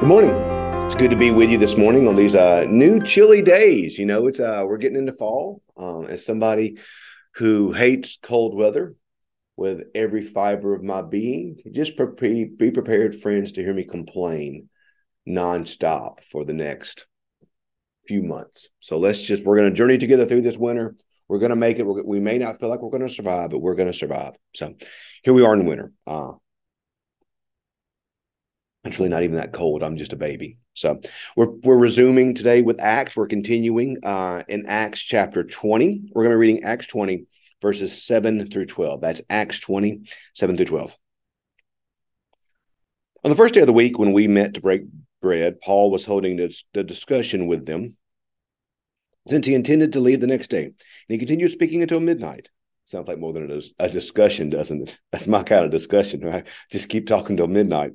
Good morning. It's good to be with you this morning on these uh, new chilly days. You know, it's uh, we're getting into fall. Um, as somebody who hates cold weather with every fiber of my being, just pre- be prepared, friends, to hear me complain nonstop for the next few months. So let's just we're going to journey together through this winter. We're going to make it. We're, we may not feel like we're going to survive, but we're going to survive. So here we are in winter. Uh, it's really not even that cold. I'm just a baby. So we're we're resuming today with Acts. We're continuing uh, in Acts chapter 20. We're going to be reading Acts 20 verses 7 through 12. That's Acts 20, 7 through 12. On the first day of the week, when we met to break bread, Paul was holding the discussion with them since he intended to leave the next day. And he continued speaking until midnight. Sounds like more than a, a discussion, doesn't it? That's my kind of discussion, right? Just keep talking till midnight.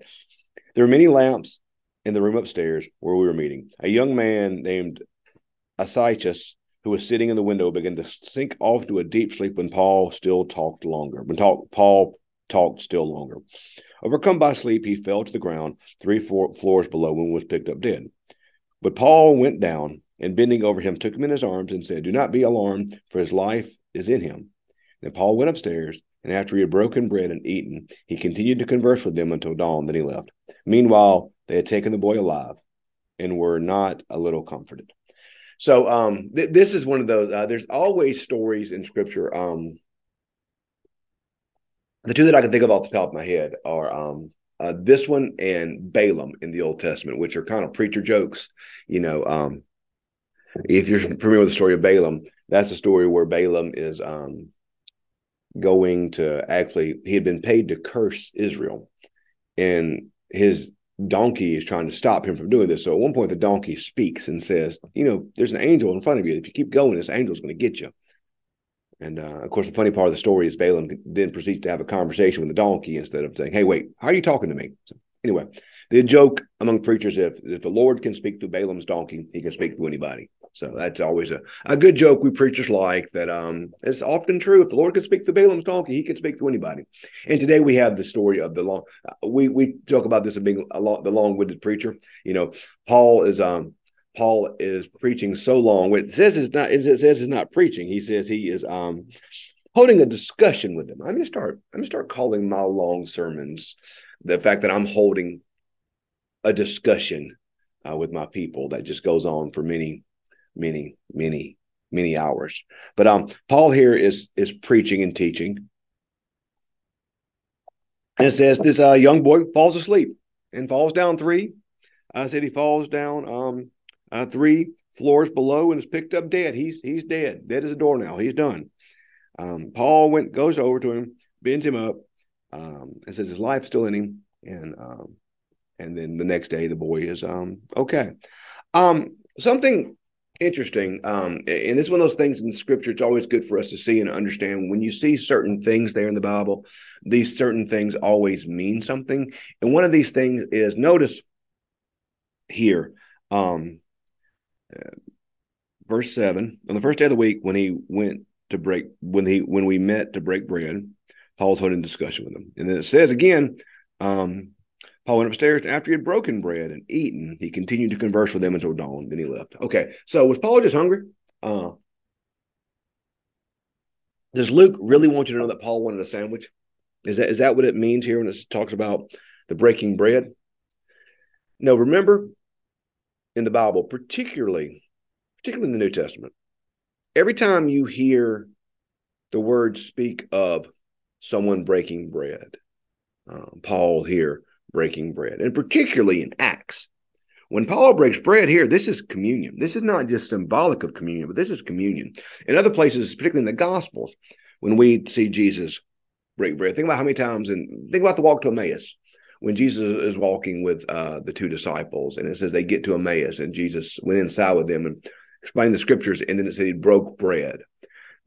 There were many lamps in the room upstairs where we were meeting. A young man named Eutychus, who was sitting in the window, began to sink off to a deep sleep when Paul still talked longer. When talk, Paul talked still longer. Overcome by sleep, he fell to the ground three four floors below and was picked up dead. But Paul went down and bending over him, took him in his arms and said, Do not be alarmed, for his life is in him. Then Paul went upstairs, and after he had broken bread and eaten, he continued to converse with them until dawn. Then he left. Meanwhile, they had taken the boy alive and were not a little comforted. So um, th- this is one of those. Uh, there's always stories in Scripture. Um, the two that I can think of off the top of my head are um, uh, this one and Balaam in the Old Testament, which are kind of preacher jokes. You know, um, if you're familiar with the story of Balaam, that's a story where Balaam is um, going to actually he had been paid to curse Israel, and his donkey is trying to stop him from doing this. So at one point, the donkey speaks and says, "You know, there's an angel in front of you. If you keep going, this angel's going to get you." And uh, of course, the funny part of the story is Balaam then proceeds to have a conversation with the donkey instead of saying, "Hey, wait, how are you talking to me?" So anyway, the joke among preachers if if the Lord can speak through Balaam's donkey, he can speak to anybody. So that's always a, a good joke we preachers like that um it's often true. If the Lord can speak to Balaam's donkey, he can speak to anybody. And today we have the story of the long we we talk about this being a long the long-winded preacher. You know, Paul is um Paul is preaching so long. It says it's not it says it's not preaching. He says he is um holding a discussion with them. I'm gonna start, I'm gonna start calling my long sermons the fact that I'm holding a discussion uh, with my people that just goes on for many many, many, many hours. But um, Paul here is is preaching and teaching, and it says this uh, young boy falls asleep and falls down three. I said he falls down um uh, three floors below and is picked up dead. He's he's dead, dead as a doornail. He's done. Um, Paul went goes over to him, bends him up, um, and says his life's still in him, and um, and then the next day the boy is um okay. Um, something interesting um and it's one of those things in scripture it's always good for us to see and understand. When you see certain things there in the bible these certain things always mean something. And one of these things is notice here um uh, verse 7 on the first day of the week when he went to break when he when we met to break bread paul's holding discussion with them and then it says again um Paul went upstairs, after he had broken bread and eaten, he continued to converse with them until dawn. Then he left. Okay, so was Paul just hungry? Uh, does Luke really want you to know that Paul wanted a sandwich? Is that is that what it means here when it talks about the breaking bread? No, remember in the Bible, particularly, particularly in the New Testament, every time you hear the word speak of someone breaking bread, uh, Paul here breaking bread, and particularly in Acts. When Paul breaks bread here, this is communion. This is not just symbolic of communion, but this is communion. In other places, particularly in the Gospels, when we see Jesus break bread, think about how many times, and think about the walk to Emmaus when Jesus is walking with uh, the two disciples, and it says they get to Emmaus, and Jesus went inside with them and explained the scriptures, and then it said he broke bread.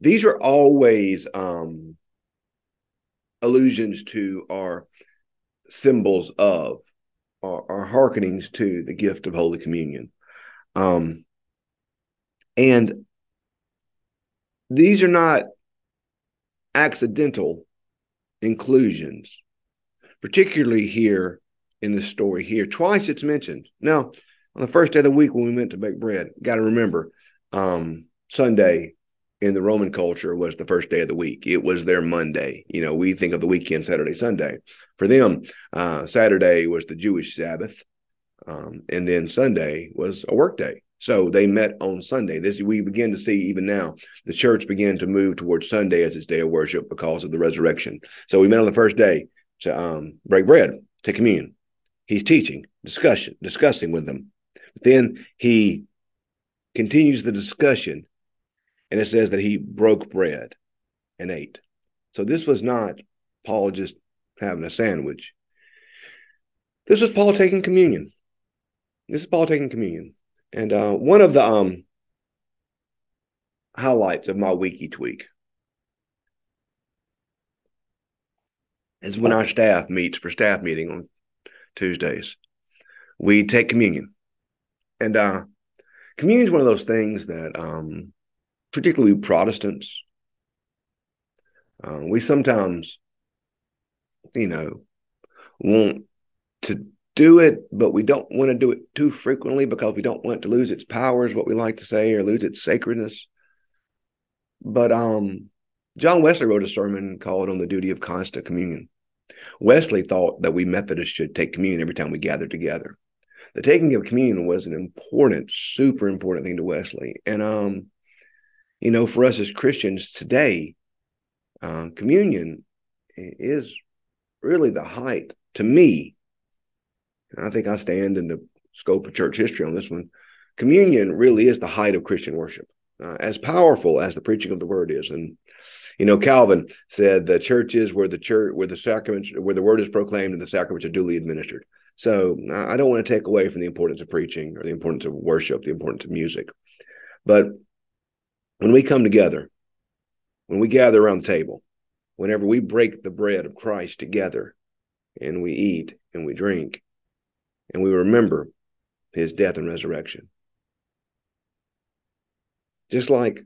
These are always um, allusions to our symbols of or, or hearkenings to the gift of Holy Communion. Um, and these are not accidental inclusions, particularly here in the story here. Twice it's mentioned. Now, on the first day of the week when we meant to bake bread, got to remember um, Sunday in the Roman culture was the first day of the week. It was their Monday. You know, we think of the weekend Saturday, Sunday. For them, uh, Saturday was the Jewish Sabbath, um, and then Sunday was a work day. So they met on Sunday. This we begin to see even now the church began to move towards Sunday as its day of worship because of the resurrection. So we met on the first day to um, break bread, take communion. He's teaching, discussion, discussing with them. But then he continues the discussion, and it says that he broke bread and ate. So this was not Paul just having a sandwich. This was Paul taking communion. This is Paul taking communion. And uh, one of the um, highlights of my week each week is when our staff meets for staff meeting on Tuesdays. We take communion. And uh, communion is one of those things that, um, particularly Protestants, uh, we sometimes, you know, want to do it, but we don't want to do it too frequently because we don't want to lose its power, is what we like to say, or lose its sacredness. But um, John Wesley wrote a sermon called On the Duty of Constant Communion. Wesley thought that we Methodists should take communion every time we gather together. The taking of communion was an important, super important thing to Wesley. And, um, you know, for us as Christians today, uh, communion is really the height, to me, I think I stand in the scope of church history on this one. Communion really is the height of Christian worship, uh, as powerful as the preaching of the word is. And you know, Calvin said the church is where the church, where the sacraments, where the word is proclaimed and the sacraments are duly administered. So I don't want to take away from the importance of preaching or the importance of worship, the importance of music. But when we come together, when we gather around the table, whenever we break the bread of Christ together and we eat and we drink, and we remember his death and resurrection. Just like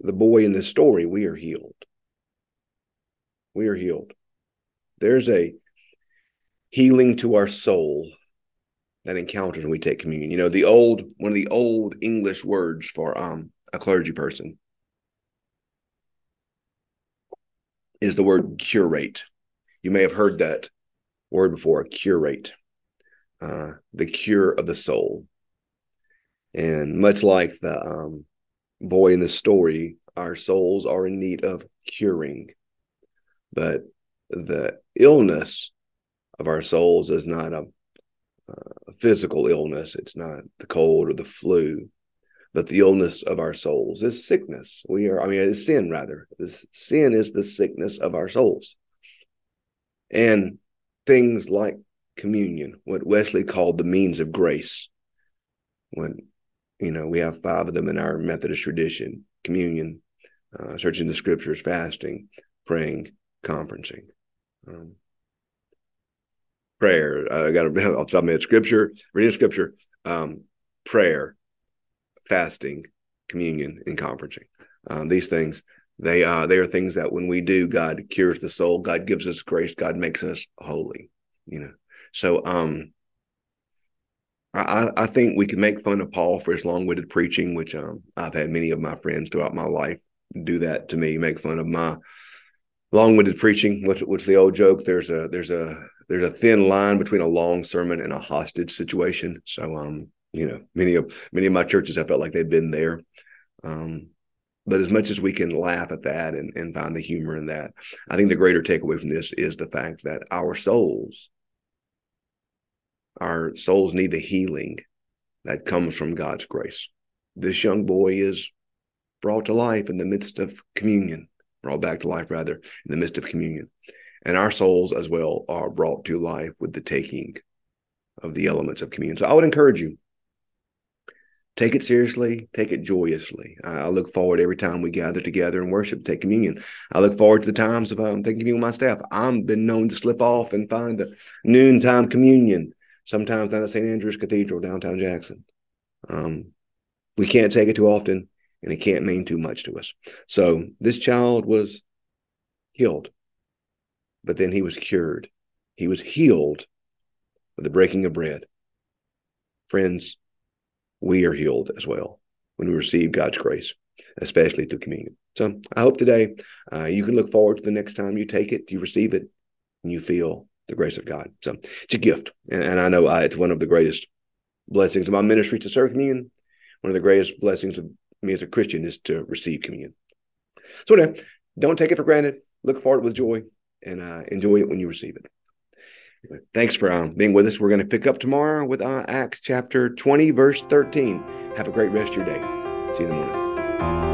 the boy in the story, we are healed. We are healed. There's a healing to our soul that encounters when we take communion. You know, the old one of the old English words for um a clergy person is the word curate. You may have heard that word before, curate, uh, the cure of the soul. And much like the um, boy in the story, our souls are in need of curing. But the illness of our souls is not a, a physical illness, it's not the cold or the flu. But the illness of our souls is sickness. We are, I mean, it's sin rather. This sin is the sickness of our souls. And things like communion, what Wesley called the means of grace. When, you know, we have five of them in our Methodist tradition communion, uh, searching the scriptures, fasting, praying, conferencing. Um, prayer, uh, I got to, off the top of my head, scripture, reading scripture, um, prayer, fasting, communion, and conferencing. Um, these things they uh they are things that when we do, God cures the soul, God gives us grace, God makes us holy. You know. So um I, I think we can make fun of Paul for his long-winded preaching, which um, I've had many of my friends throughout my life do that to me, make fun of my long-winded preaching. What's what's the old joke? There's a there's a there's a thin line between a long sermon and a hostage situation. So um, you know, many of many of my churches have felt like they've been there. Um, but as much as we can laugh at that and, and find the humor in that, I think the greater takeaway from this is the fact that our souls, our souls need the healing that comes from God's grace. This young boy is brought to life in the midst of communion, brought back to life rather, in the midst of communion. And our souls as well are brought to life with the taking of the elements of communion. So I would encourage you take it seriously, take it joyously. I look forward every time we gather together and worship, to take communion. I look forward to the times of um, taking communion with my staff. I've been known to slip off and find a noontime communion, sometimes down at St. Andrew's Cathedral, downtown Jackson. Um, we can't take it too often, and it can't mean too much to us. So this child was killed, but then he was cured. He was healed with the breaking of bread. Friends, we are healed as well when we receive God's grace, especially through communion. So I hope today uh, you can look forward to the next time you take it, you receive it, and you feel the grace of God. So it's a gift. And, and I know uh, it's one of the greatest blessings of my ministry to serve communion. One of the greatest blessings of me as a Christian is to receive communion. So anyway, don't take it for granted. Look forward with joy and uh, enjoy it when you receive it. Thanks for um, being with us. We're going to pick up tomorrow with uh, Acts chapter 20, verse 13. Have a great rest of your day. See you in the morning.